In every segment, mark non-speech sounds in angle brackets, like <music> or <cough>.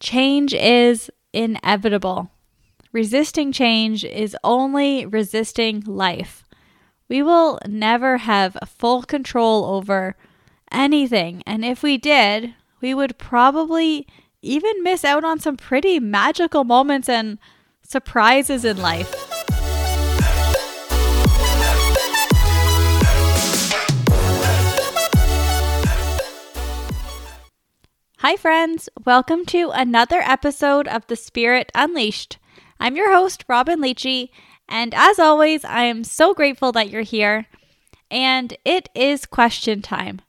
Change is inevitable. Resisting change is only resisting life. We will never have full control over anything, and if we did, we would probably even miss out on some pretty magical moments and surprises in life. Hi, friends. Welcome to another episode of The Spirit Unleashed. I'm your host, Robyn Liechti, and as always, I am so grateful that you're here. And it is question time.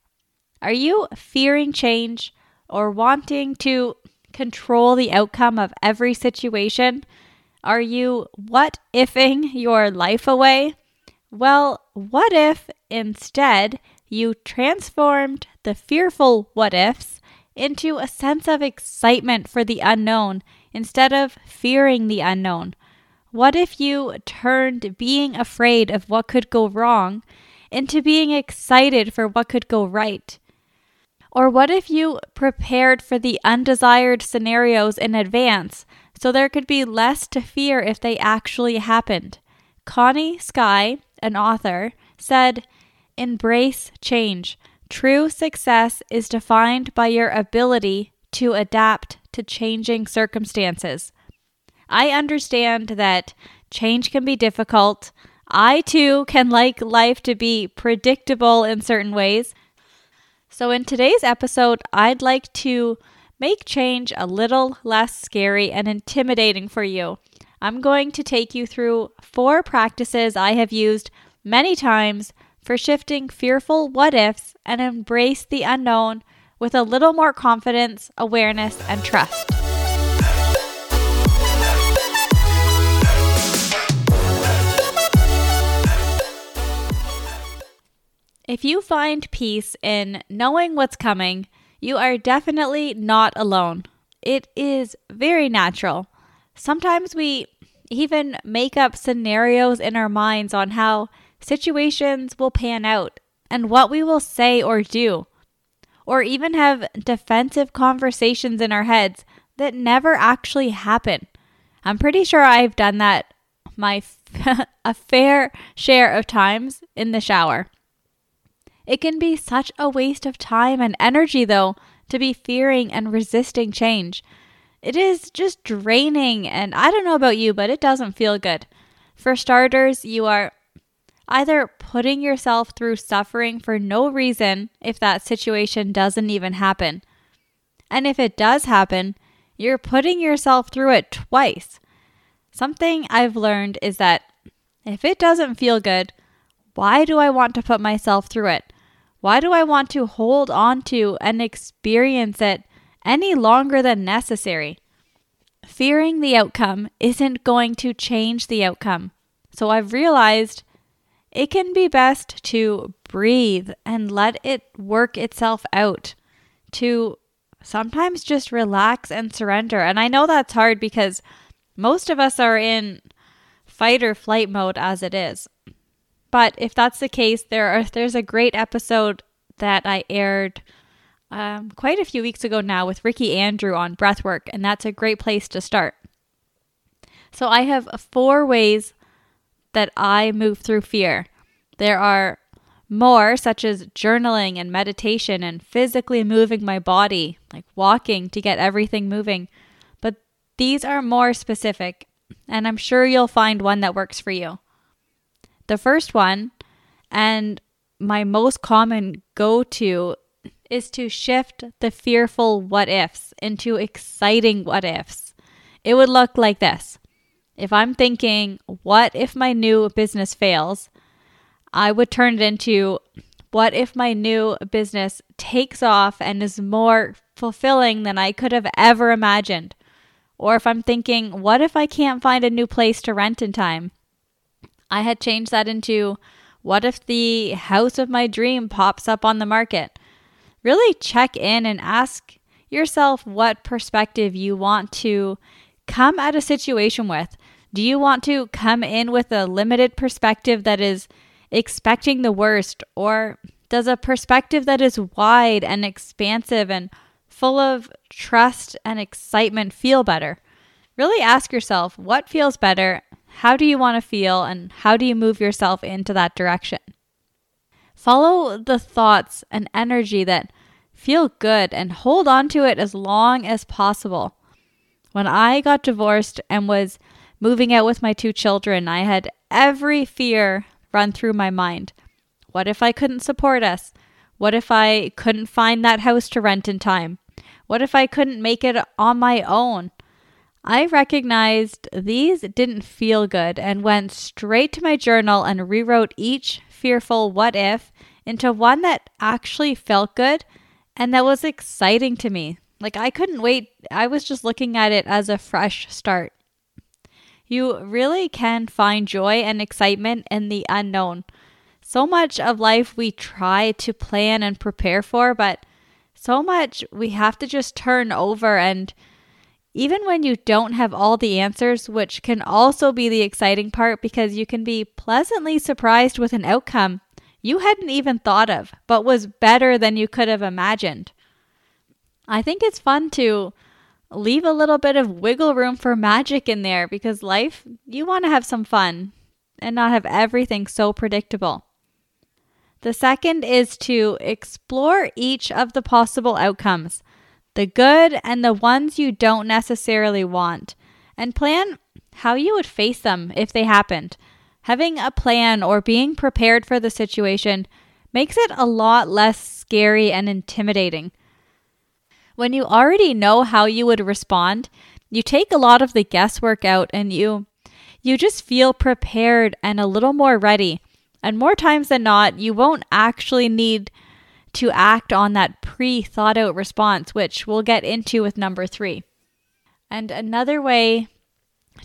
Are you fearing change or wanting to control the outcome of every situation? Are you what ifing your life away? Well, what if instead you transformed the fearful what ifs into a sense of excitement for the unknown instead of fearing the unknown? What if you turned being afraid of what could go wrong into being excited for what could go right? Or what if you prepared for the undesired scenarios in advance so there could be less to fear if they actually happened? Connie Sky, an author, said, Embrace change. True success is defined by your ability to adapt to changing circumstances. I understand that change can be difficult. I too can like life to be predictable in certain ways. So, in today's episode, I'd like to make change a little less scary and intimidating for you. I'm going to take you through four practices I have used many times for shifting fearful what ifs and embrace the unknown with a little more confidence, awareness, and trust. If you find peace in knowing what's coming, you are definitely not alone. It is very natural. Sometimes we even make up scenarios in our minds on how situations will pan out and what we will say or do, or even have defensive conversations in our heads that never actually happen. I'm pretty sure I've done that my <laughs> a fair share of times in the shower. It can be such a waste of time and energy though to be fearing and resisting change. It is just draining and I don't know about you, but it doesn't feel good. For starters, you are either putting yourself through suffering for no reason if that situation doesn't even happen. And if it does happen, you're putting yourself through it twice. Something I've learned is that if it doesn't feel good, why do I want to put myself through it? Why do I want to hold on to and experience it any longer than necessary? Fearing the outcome isn't going to change the outcome. So I've realized it can be best to breathe and let it work itself out, to sometimes just relax and surrender. And I know that's hard because most of us are in fight or flight mode as it is. But if that's the case, there are there's a great episode that I aired um, quite a few weeks ago now with Ricky Andrew on breathwork, and that's a great place to start. So I have four ways that I move through fear. There are more, such as journaling and meditation and physically moving my body, like walking to get everything moving. But these are more specific, and I'm sure you'll find one that works for you. The first one, and my most common go to, is to shift the fearful what ifs into exciting what ifs. It would look like this if I'm thinking, what if my new business fails? I would turn it into, what if my new business takes off and is more fulfilling than I could have ever imagined? Or if I'm thinking, what if I can't find a new place to rent in time? I had changed that into, what if the house of my dream pops up on the market? Really check in and ask yourself what perspective you want to come at a situation with. Do you want to come in with a limited perspective that is expecting the worst, or does a perspective that is wide and expansive and full of trust and excitement feel better. Really ask yourself what feels better, how do you want to feel, and how do you move yourself into that direction. Follow the thoughts and energy that feel good and hold on to it as long as possible. When I got divorced and was moving out with my two children, I had every fear run through my mind. What if I couldn't support us? What if I couldn't find that house to rent in time? What if I couldn't make it on my own? I recognized these didn't feel good and went straight to my journal and rewrote each fearful what if into one that actually felt good and that was exciting to me. Like I couldn't wait. I was just looking at it as a fresh start. You really can find joy and excitement in the unknown. So much of life we try to plan and prepare for, but so much we have to just turn over and even when you don't have all the answers, which can also be the exciting part because you can be pleasantly surprised with an outcome you hadn't even thought of, but was better than you could have imagined. I think it's fun to leave a little bit of wiggle room for magic in there because life, you want to have some fun and not have everything so predictable. The second is to explore each of the possible outcomes, the good and the ones you don't necessarily want, and plan how you would face them if they happened. Having a plan or being prepared for the situation makes it a lot less scary and intimidating. When you already know how you would respond, you take a lot of the guesswork out and you you just feel prepared and a little more ready. And more times than not, you won't actually need to act on that pre thought out response, which we'll get into with number three. And another way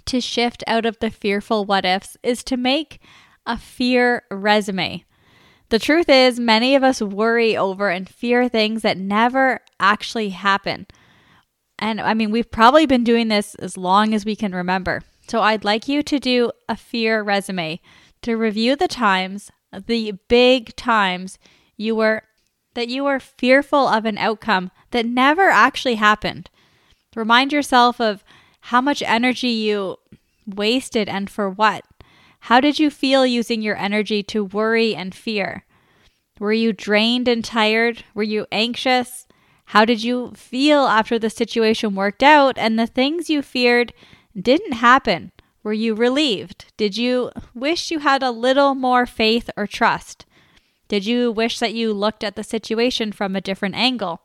to shift out of the fearful what ifs is to make a fear resume. The truth is, many of us worry over and fear things that never actually happen. And I mean, we've probably been doing this as long as we can remember. So I'd like you to do a fear resume to review the times, the big times you were that you were fearful of an outcome that never actually happened. Remind yourself of how much energy you wasted and for what? How did you feel using your energy to worry and fear? Were you drained and tired? Were you anxious? How did you feel after the situation worked out and the things you feared didn't happen? Were you relieved? Did you wish you had a little more faith or trust? Did you wish that you looked at the situation from a different angle?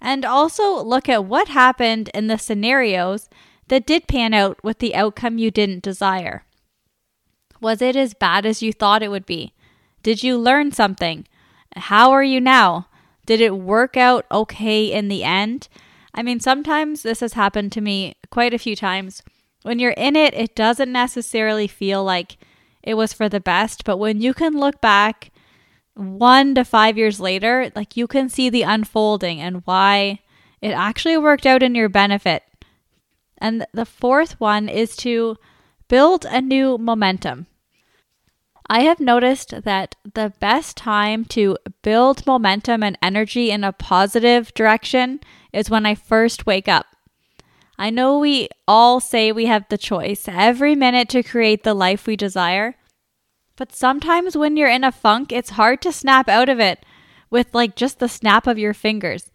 And also look at what happened in the scenarios that did pan out with the outcome you didn't desire? Was it as bad as you thought it would be? Did you learn something? How are you now? Did it work out okay in the end? I mean, sometimes this has happened to me quite a few times. When you're in it, it doesn't necessarily feel like it was for the best, but when you can look back one to five years later, like you can see the unfolding and why it actually worked out in your benefit. And the fourth one is to build a new momentum. I have noticed that the best time to build momentum and energy in a positive direction is when I first wake up. I know we all say we have the choice every minute to create the life we desire, but sometimes when you're in a funk, it's hard to snap out of it with like just the snap of your fingers.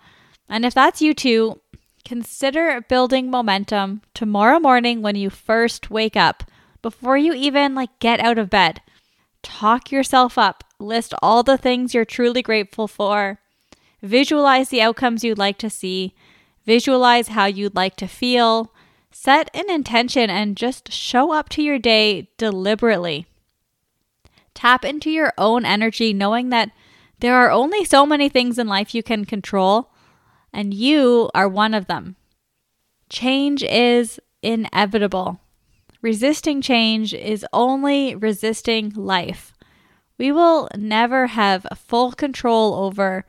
And if that's you too, Consider building momentum tomorrow morning when you first wake up, before you even like get out of bed. Talk yourself up. List all the things you're truly grateful for. Visualize the outcomes you'd like to see. Visualize how you'd like to feel. Set an intention and just show up to your day deliberately. Tap into your own energy, knowing that there are only so many things in life you can control and you are one of them. Change is inevitable. Resisting change is only resisting life. We will never have full control over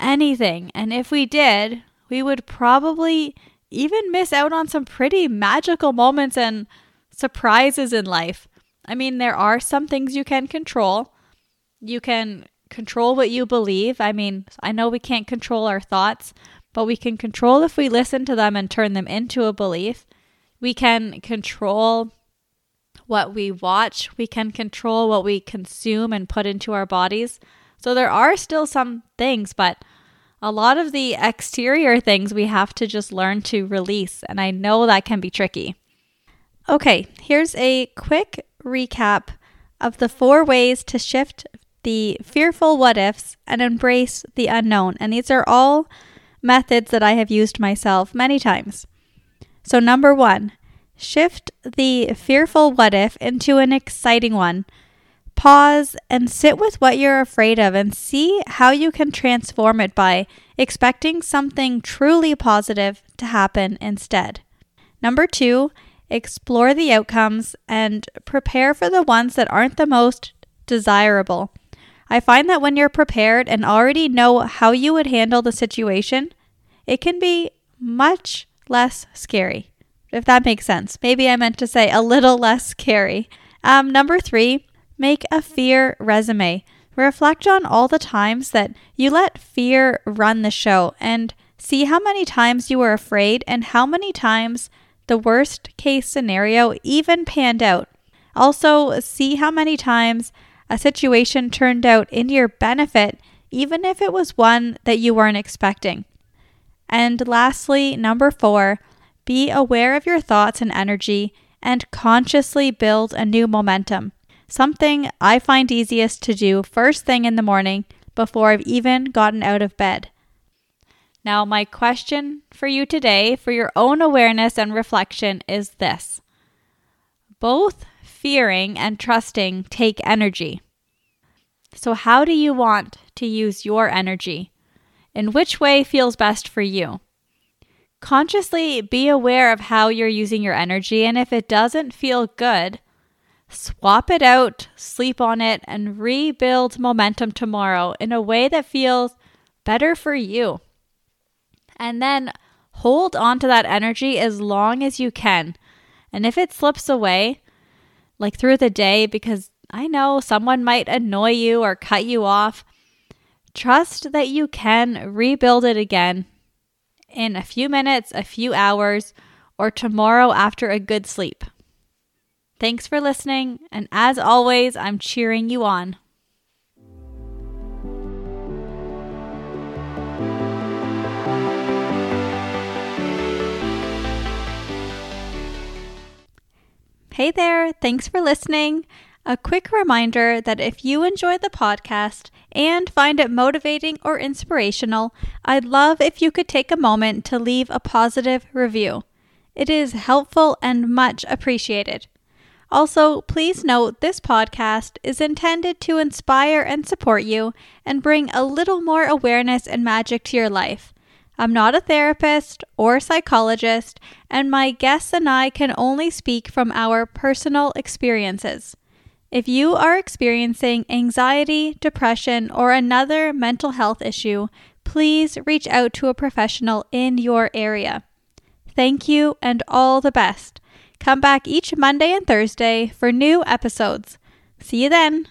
anything, and if we did, we would probably even miss out on some pretty magical moments and surprises in life. I mean, there are some things you can control. You can control what you believe. I mean, I know we can't control our thoughts, but we can control if we listen to them and turn them into a belief. We can control what we watch, we can control what we consume and put into our bodies. So there are still some things, but a lot of the exterior things we have to just learn to release. And I know that can be tricky. Okay, here's a quick recap of the four ways to shift the fearful what ifs and embrace the unknown. And these are all methods that I have used myself many times. So, number one, shift the fearful what if into an exciting one. Pause and sit with what you're afraid of and see how you can transform it by expecting something truly positive to happen instead. Number two, explore the outcomes and prepare for the ones that aren't the most desirable. I find that when you're prepared and already know how you would handle the situation, it can be much less scary. If that makes sense. Maybe I meant to say a little less scary. Um, number three, make a fear resume. Reflect on all the times that you let fear run the show and see how many times you were afraid and how many times the worst case scenario even panned out. Also, see how many times a situation turned out in your benefit, even if it was one that you weren't expecting. And lastly, number four, be aware of your thoughts and energy and consciously build a new momentum. Something I find easiest to do first thing in the morning before I've even gotten out of bed. Now, my question for you today, for your own awareness and reflection, is this both fearing and trusting take energy. So, how do you want to use your energy? In which way feels best for you? Consciously be aware of how you're using your energy, and if it doesn't feel good, swap it out, sleep on it, and rebuild momentum tomorrow in a way that feels better for you. And then hold on to that energy as long as you can. And if it slips away, like through the day, because I know someone might annoy you or cut you off, trust that you can rebuild it again in a few minutes, a few hours, or tomorrow after a good sleep. Thanks for listening, and as always, I'm cheering you on. Hey there, thanks for listening. A quick reminder that if you enjoy the podcast and find it motivating or inspirational, I'd love if you could take a moment to leave a positive review. It is helpful and much appreciated. Also, please note this podcast is intended to inspire and support you and bring a little more awareness and magic to your life. I'm not a therapist or psychologist, and my guests and I can only speak from our personal experiences. If you are experiencing anxiety, depression, or another mental health issue, please reach out to a professional in your area. Thank you and all the best. Come back each Monday and Thursday for new episodes. See you then.